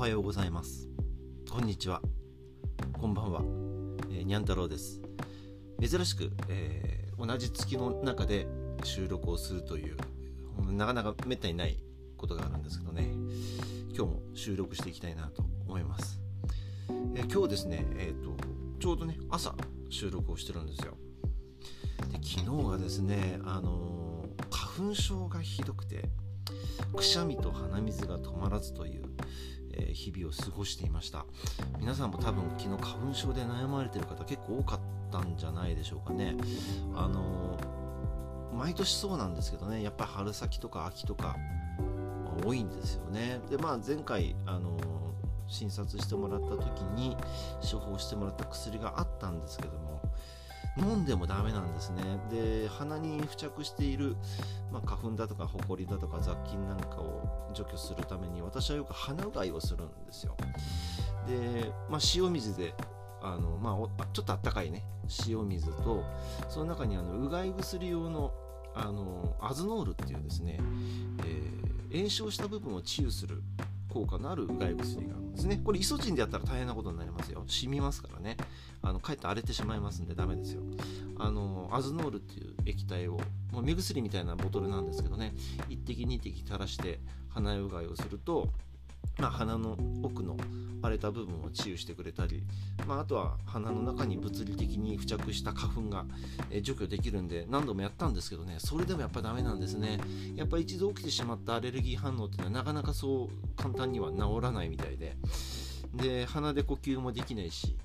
はようございます。こんにちは。こんばんは、えー、にゃん太郎です。珍しく、えー、同じ月の中で収録をするというなかなかめったにないことがあるんですけどね。今日も収録していきたいなと思います、えー、今日ですねえっ、とちょうどね朝収録をしてるんですよ。で昨日がですねあの花粉症がひどくてくしゃみと鼻水が止まらずという、え、日々を過ごしていました。皆さんも多分昨日花粉症で悩まれてる方結構多かったんじゃないでしょうかね。あの、毎年そうなんですけどねやっぱり春先とか秋とか多いんですよね。でまあ前回あの診察してもらった時に処方してもらった薬があったんですけども飲んでもダメなんですね。で鼻に付着している、まあ、花粉だとかホコリだとか雑菌なんかを除去するために私はよく鼻うがいをするんですよ。で、まあ、塩水であの、まあ、ちょっとあったかいね。塩水とその中にあのうがい薬用のあのアズノールっていうですね、えー、炎症した部分を治癒する効果のあるうがい薬があるんですね。これイソジンでやったら大変なことになりますよ。染みますからね。あのかえって荒れてしまいますんでダメですよ。あのアズノールっていう液体をもう目薬みたいなボトルなんですけどね。1滴2滴垂らして鼻うがいをするとまあ、鼻の奥の荒れた部分を治癒してくれたり、まあ、あとは鼻の中に物理的に付着した花粉が、除去できるんで何度もやったんですけどねそれでもやっぱダメなんですね。やっぱ一度起きてしまったアレルギー反応っていうのはなかなかそう簡単には治らないみたいで。で鼻で呼吸もできないし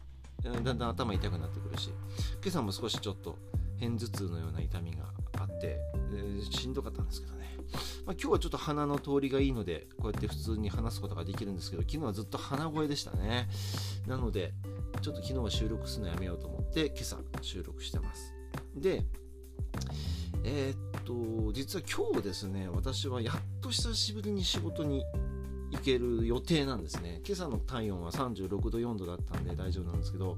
だんだん頭痛くなってくるし。今朝も少しちょっと片頭痛のような痛みがあってしんどかったんですけどね。まあ、今日はちょっと鼻の通りがいいのでこうやって普通に話すことができるんですけど昨日はずっと鼻声でしたね。なのでちょっと昨日は収録するのやめようと思って今朝収録してます。でえー、っと実は今日ですね私はやっと久しぶりに仕事に行ける予定なんですね。今朝の体温は36度4度だったんで大丈夫なんですけど、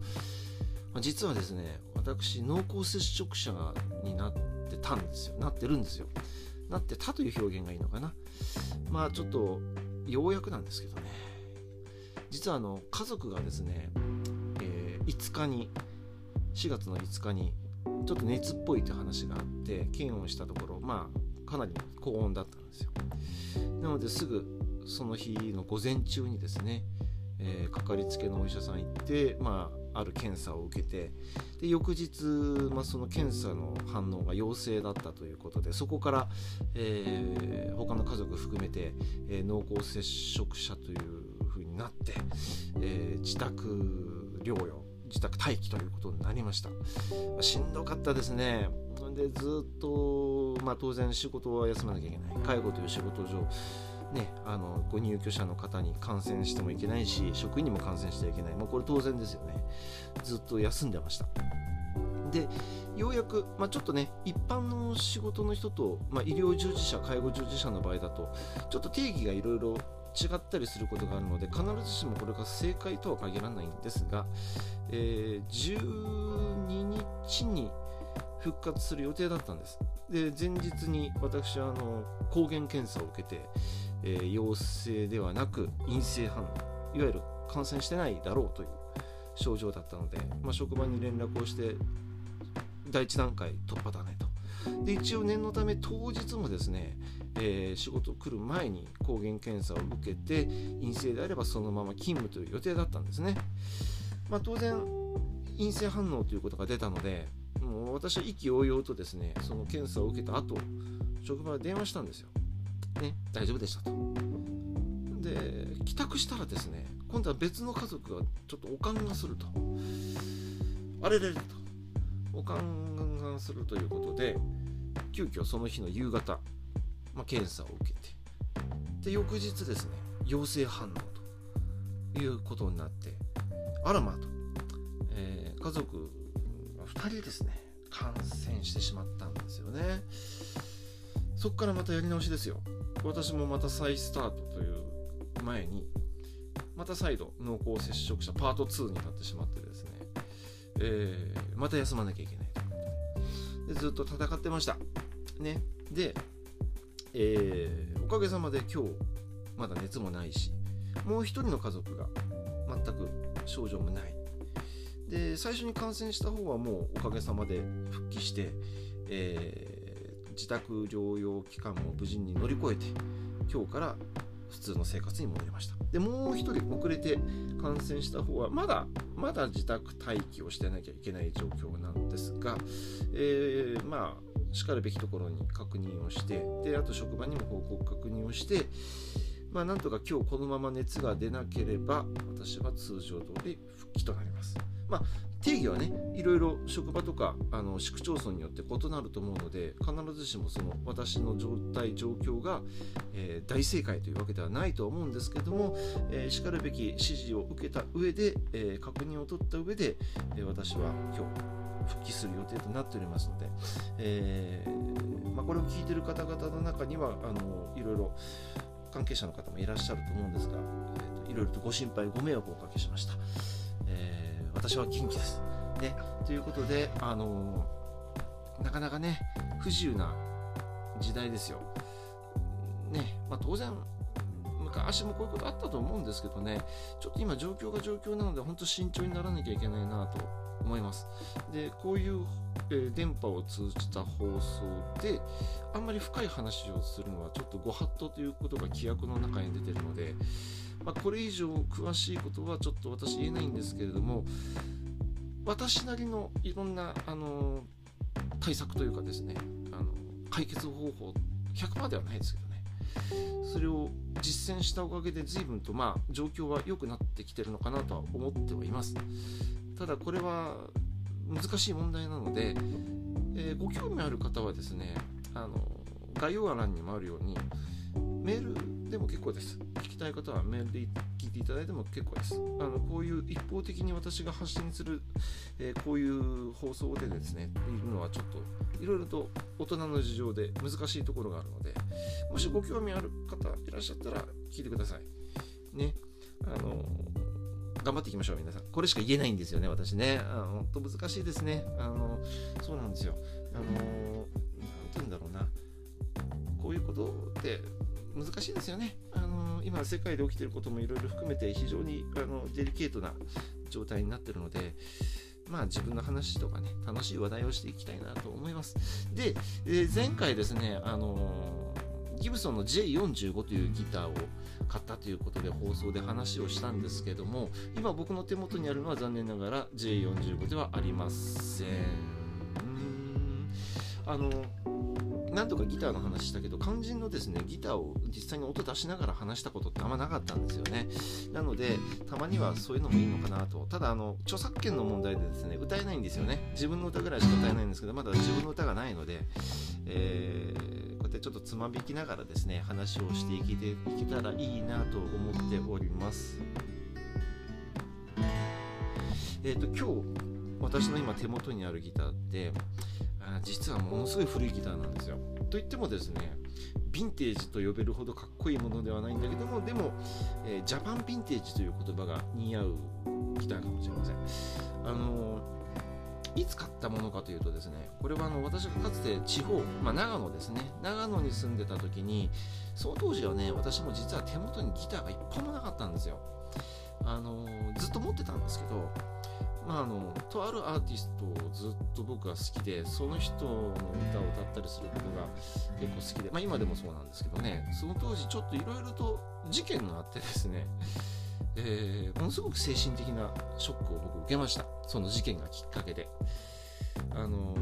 実はですね私濃厚接触者になってたんですよ。なってるんですよ。なってたという表現がいいのかな。まあちょっとようやくなんですけどね。実はあの家族がですね、えー、5日に4月の5日にちょっと熱っぽいという話があって検温したところまあかなり高温だったんですよ。なのですぐその日の午前中にですね、えー、かかりつけのお医者さん行ってまあある検査を受けてで翌日、まあ、その検査の反応が陽性だったということでそこから、えー、他の家族含めて、えー、濃厚接触者というふうになって、えー、自宅療養自宅待機ということになりました、まあ、しんどかったですね。でずっと、まあ、当然仕事は休まなきゃいけない。介護という仕事上ね、あのご入居者の方に感染してもいけないし職員にも感染してはいけない。もうこれ当然ですよね。ずっと休んでました。でようやく、まあ、ちょっとね一般の仕事の人と、まあ、医療従事者介護従事者の場合だとちょっと定義がいろいろ違ったりすることがあるので必ずしもこれが正解とは限らないんですが、えー、12日に復活する予定だったんです。で前日に私はあの抗原検査を受けて、えー、陽性ではなく陰性反応いわゆる感染してないだろうという症状だったので、まあ、職場に連絡をして第1段階突破だねと。で一応念のため当日もですね、えー、仕事来る前に抗原検査を受けて陰性であればそのまま勤務という予定だったんですね、まあ、当然陰性反応ということが出たのでもう私は意気揚々とですねその検査を受けた後職場に電話したんですよ。ね、大丈夫でしたと。で、帰宅したらですね、今度は別の家族がちょっとおかんがすると。あれれれと。おかんがするということで、急遽その日の夕方、まあ、検査を受けて、で、翌日ですね、陽性反応ということになって、あらまと、えー、家族2人ですね、感染してしまったんですよね。そこからまたやり直しですよ。私もまた再スタートという前にまた再度濃厚接触者パート2になってしまってですね、えー、また休まなきゃいけないと。でずっと戦ってました。ね。で、えー、おかげさまで今日まだ熱もないしもう一人の家族が全く症状もない。で最初に感染した方はもうおかげさまで復帰して、えー、自宅療養期間も無事に乗り越えて今日から普通の生活に戻りましたでもう1人遅れて感染した方はまだまだ自宅待機をしてなきゃいけない状況なんですが、えー、まあしかるべきところに確認をしてであと職場にも報告確認をしてまあ、なんとか今日このまま熱が出なければ私は通常通り復帰となります。まあ、定義はねいろいろ職場とかあの市区町村によって異なると思うので必ずしもその私の状態状況が、えー、大正解というわけではないと思うんですけども、えー、しかるべき指示を受けた上で、えー、確認を取った上で、え私は今日復帰する予定となっておりますので、えまあ、これを聞いている方々の中にはあのいろいろ関係者の方もいらっしゃると思うんですが、えーと、いろいろとご心配ご迷惑をおかけしました。私は元気です。ね、ということで、あのなかなかね、不自由な時代ですよ。ね、まあ、当然、昔もこういうことあったと思うんですけどね、ちょっと今状況が状況なので、本当慎重にならなきゃいけないなと思います。で、こういう、え、電波を通じた放送で、あんまり深い話をするのはちょっとご法度ということが規約の中に出てるので、まあ、これ以上詳しいことはちょっと私言えないんですけれども私なりのいろんなあの対策というかですねあの解決方法100%ではないですけどねそれを実践したおかげで随分とまあ状況は良くなってきてるのかなとは思ってはいますただこれは難しい問題なので、えー、ご興味ある方はですねあの概要欄にもあるようにメールでも結構です。聞きたい方はメールで聞いていただいても結構です。あのこういう一方的に私が発信する、えー、こういう放送でですね、いるのはちょっといろいろと大人の事情で難しいところがあるので、もしご興味ある方いらっしゃったら聞いてください。ね。あの頑張っていきましょう、皆さん。これしか言えないんですよね、私ね。本当難しいですね。あのそうなんですよ。あの、なんて言うんだろうな。こういうことって難しいですよね。あの今世界で起きてることもいろいろ含めて非常にあのデリケートな状態になってるので、まあ自分の話とかね、楽しい話題をしていきたいなと思います。で、えー、前回ですね、あのギブソンの J45 というギターを買ったということで放送で話をしたんですけども、今僕の手元にあるのは残念ながら J45 ではありません。あのなんとかギターの話したけど肝心のですねギターを実際に音出しながら話したことってあんまなかったんですよね。なのでたまにはそういうのもいいのかなと。ただあの著作権の問題でですね歌えないんですよね。自分の歌ぐらいしか歌えないんですけどまだ自分の歌がないので、えー、ってちょっとつまびきながらですね話をしていけていけたらいいなと思っておりますえっ、ー、と今日私の今手元にあるギターってあ実はものすごい古いギターなんですよ。といってもですねヴィンテージと呼べるほどかっこいいものではないんだけどもでも、えー、ジャパンヴィンテージという言葉が似合うギターかもしれません。あのいつ買ったものかというとですねこれはあの私がかつて地方、まあ、長野ですね。長野に住んでた時にその当時はね私も実は手元にギターが一本もなかったんですよ。あのずっと持ってたんですけどまあ、あのとあるアーティストをずっと僕は好きでその人の歌を歌ったりすることが結構好きで、まあ、今でもそうなんですけどねその当時ちょっといろいろと事件があってですね、えー、ものすごく精神的なショックを僕受けましたその事件がきっかけで。あの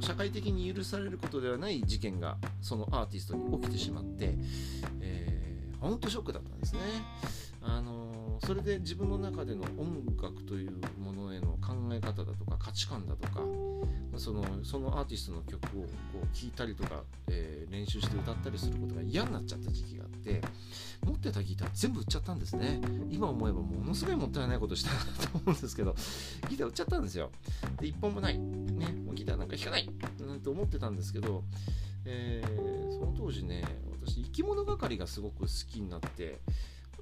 社会的に許されることではない事件がそのアーティストに起きてしまって、えー、本当ショックだったんですね。あのそれで自分の中での音楽という考え方だとか価値観だとかそのそのアーティストの曲をこう聴いたりとか、えー、練習して歌ったりすることが嫌になっちゃった時期があって持ってたギター全部売っちゃったんですね。今思えばものすごいもったいないことしたなと思うんですけど ギター売っちゃったんですよ。で1本もない。ねもうギターなんか弾かない。なんて思ってたんですけど、えー、その当時ね私生き物係がすごく好きになって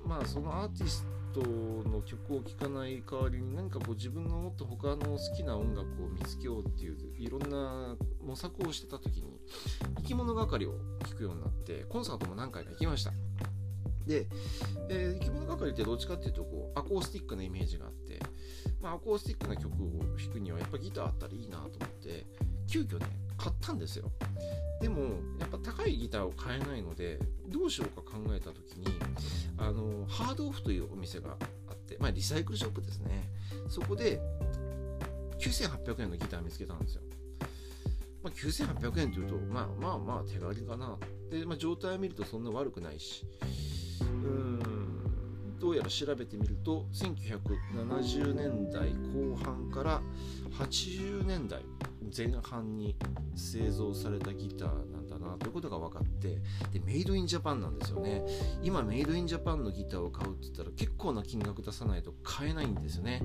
まあそのアーティストの曲を聴かない代わりに何かこう自分のもっと他の好きな音楽を見つけようっていういろんな模索をしてた時に生き物係を聴くようになってコンサートも何回か行きました？で、えー、着物係ってどっちかっていうとこうアコースティックなイメージがあって、まあ、アコースティックな曲を弾くにはやっぱギターあったらいいなと思って急遽ね買ったんですよ。でもやっぱ高いギターを買えないのでどうしようか考えた時にあのハードオフというお店があってまあリサイクルショップですね。そこで9800円のギター見つけたんですよ。まあ、9800円というと、まあまあまあ手軽かな。で、まあ、状態を見るとそんな悪くないし、うーん、どうやら調べてみると、1970年代後半から80年代前半に製造されたギターなんだなということが分かってでメイドインジャパンなんですよね。今メイドインジャパンのギターを買うって言ったら結構な金額出さないと買えないんですよね、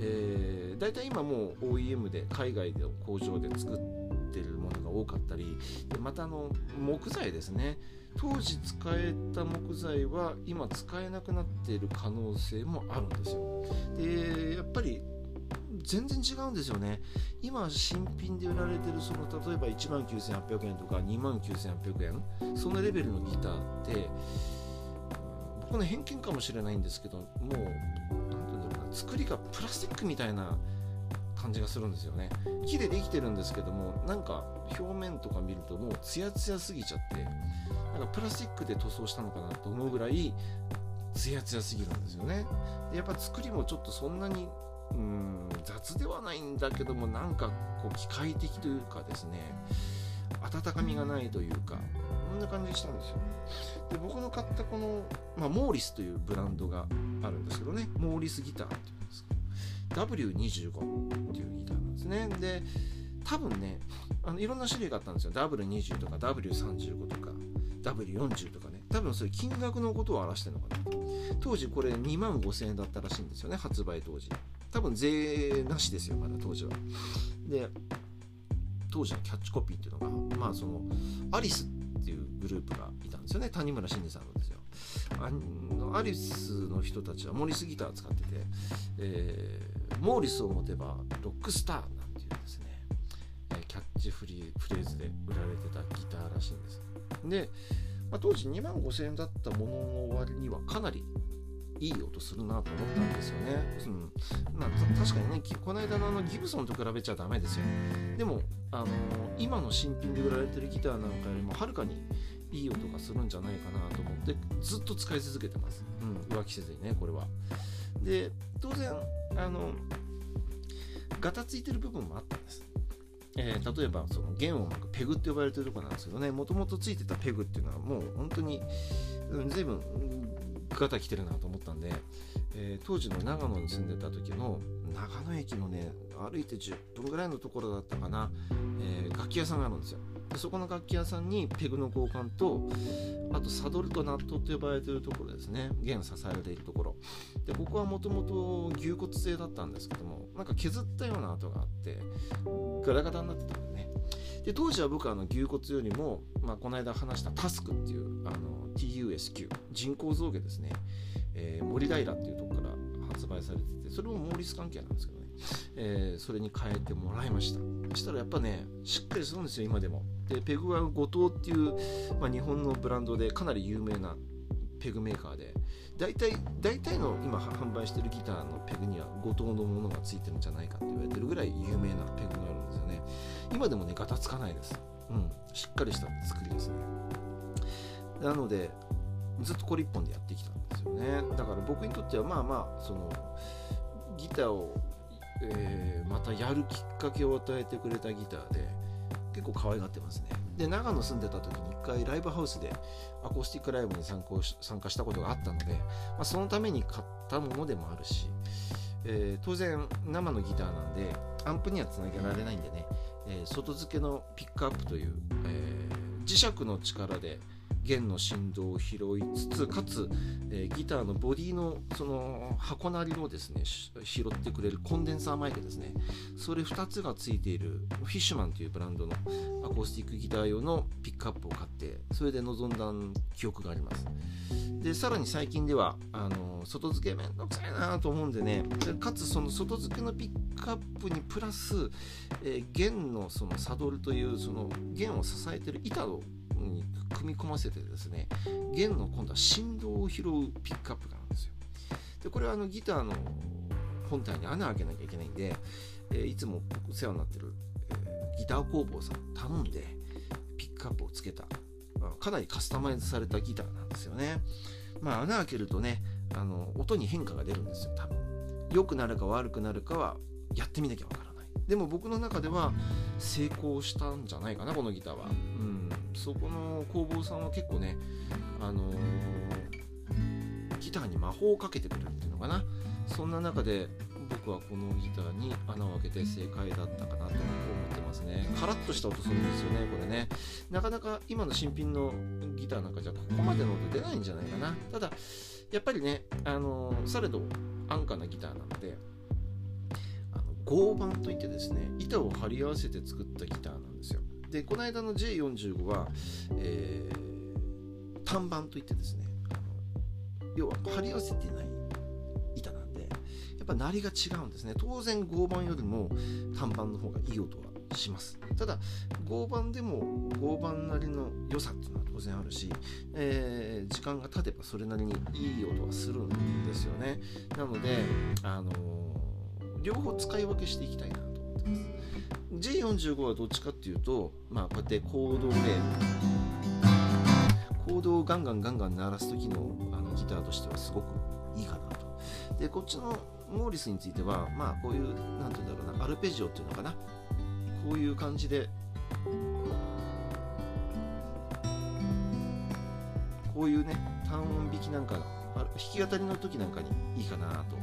えー、だいたい今もう OEM で海外で工場で作ってるものが多かったりでまたあの木材ですね。当時使えた木材は今使えなくなっている可能性もあるんですよ。でやっ全然違うんですよね。今新品で売られてるその例えば1万9800円とか2万9800円そんなレベルのギターって僕の偏見かもしれないんですけどもう何て言うんだろうな作りがプラスチックみたいな感じがするんですよね。木でできてるんですけどもなんか表面とか見るともうツヤツヤすぎちゃってなんかプラスチックで塗装したのかなと思うぐらいツヤツヤすぎるんですよね。でやっぱ作りもちょっとそんなにうん雑ではないんだけどもなんかこう機械的というかですね温かみがないというかこんな感じしたんですよ。で僕の買ったこの、まあ、モーリスというブランドがあるんですけどねモーリスギターっていうんですか W25 っていうギターなんですね。で多分ねあのいろんな種類があったんですよ。W20 とか W35 とか W40 とかね。多分それ金額のことを表してるのかな当時これ2万5000円だったらしいんですよね発売当時。多分税なしですよまだ当時は。で当時のキャッチコピーっていうのがまあそのアリスっていうグループがいたんですよね。谷村新司さんのですよ。あのアリスの人たちはモリスギター使ってて、えー、モーリスを持てばロックスターなんていうですね、キャッチフリーフレーズで売られてたギターらしいんです。で、まあ、当時2万5000円だったものの割にはかなりいい音するなと思ったんですよね。うんまあ、確かにね、この間のあのギブソンと比べちゃダメですよ。でも、あのー、今の新品で売られてるギターなんかよりもはるかにいい音がするんじゃないかなと思ってずっと使い続けてます。うん、浮気せずにね、これは。で、当然、あの、ガタついてる部分もあったんです。えー、例えばその弦を巻くペグって呼ばれてるとこなんですけどねもともとついてたペグっていうのはもう本当に、うん、随分ガタ来てるなと思ったんで、えー、当時の長野に住んでた時の長野駅のね歩いて10分ぐらいのところだったかな、えー、楽器屋さんがあるんですよ。そこの楽器屋さんにペグの交換とあとサドルとナットと呼ばれてるところですね。弦支えられているところ。でここはもともと牛骨製だったんですけどもなんか削ったような跡があってガラガラになってたんでね。で当時は僕はあの牛骨よりも、まあ、この間話したタスクっていうあの TUSQ 人工造形ですね、えー、森平っていうとこから発売されててそれもモーリス関係なんですけど、えー、それに変えてもらいました。そしたらやっぱねしっかりするんですよ今でも。でペグは後藤っていう、まあ、日本のブランドでかなり有名なペグメーカーで。大体大体の今販売してるギターのペグには後藤のものがついてるんじゃないかって言われてるぐらい有名なペグがあるんですよね。今でもねガタつかないです。うん。しっかりした作りですね。なのでずっとこれ1本でやってきたんですよね。だから僕にとってはまあまあそのギターを、えー、またやるきっかけを与えてくれたギターで結構可愛がってますね。で長野住んでた時に1回ライブハウスでアコースティックライブに参参加したことがあったので、まあ、そのために買ったものでもあるし、えー、当然生のギターなんでアンプにはつなげられないんでね、えー、外付けのピックアップという、え、磁石の力で弦の振動を拾いつつかつ、えー、ギターのボディのその箱なりをですね拾ってくれるコンデンサーマイクですね。それ2つがついているフィッシュマンというブランドのアコースティックギター用のピックアップを買ってそれで臨んだ記憶があります。でさらに最近ではあの外付けめんどくさいなと思うんでねかつその外付けのピックアップにプラス、えー、弦のそのサドルというその弦を支えてる板をに組み込ませてですね弦の今度は振動を拾うピックアップがあるんですよ。でこれはあのギターの本体に穴開けなきゃいけないんで、えー、いつもお世話になってる、えー、ギター工房さん頼んでピックアップをつけた。かなりカスタマイズされたギターなんですよね。まあ穴開けるとねあの音に変化が出るんですよ多分。良くなるか悪くなるかはやってみなきゃわからない。でも僕の中では成功したんじゃないかなこのギターは。うん。そこの工房さんは結構ねあのー、ギターに魔法をかけてくるっていうのかな。そんな中で僕はこのギターに穴を開けて正解だったかなと思ってますね。カラッとした音するんですよねこれね。なかなか今の新品のギターなんかじゃここまでの音出ないんじゃないかな。ただやっぱりねあのされど安価なギターなので合板といってですね板を貼り合わせて作ったギターなんでこの間の J45 は、えー、単板といってですね要は貼り合わせてない板なんでやっぱ鳴りが違うんですね。当然合板よりも単板の方がいい音はします。ただ合板でも合板なりの良さっていうのは当然あるし、えー、時間が経てばそれなりにいい音はするんですよね。なので、あのー、両方使い分けしていきたいなと思ってます。G45 はどっちかっていうとまあこうやってコードでコードをガンガンガンガン鳴らす時のあのギターとしてはすごくいいかなとでこっちのモーリスについてはまあこういう何て言うんだろうなアルペジオっていうのかなこういう感じでこういうね単音弾きなんか弾き語りの時なんかにいいかなと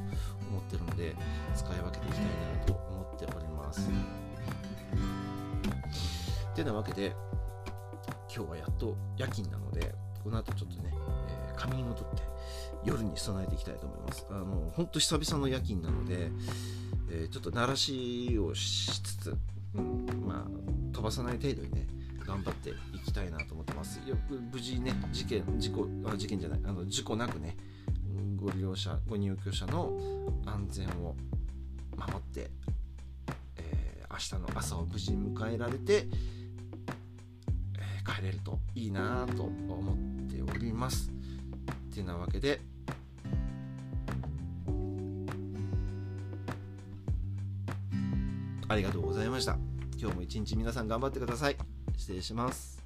思ってるので使い分けていきたいなと思っております。てなわけで今日はやっと夜勤なのでこの後ちょっとね、えー、仮眠をとって夜に備えていきたいと思います。あの本当久々の夜勤なので、えー、ちょっと鳴らしをしつつうん、まあ飛ばさない程度にね頑張っていきたいなと思ってますよく無事ね事件事故あ事件じゃないあの事故なくねご利用者ご入居者の安全を守って、えー、明日の朝を無事に迎えられて、帰れるといいなと思っておりますてなわけでありがとうございました。今日も一日皆さん頑張ってください。失礼します。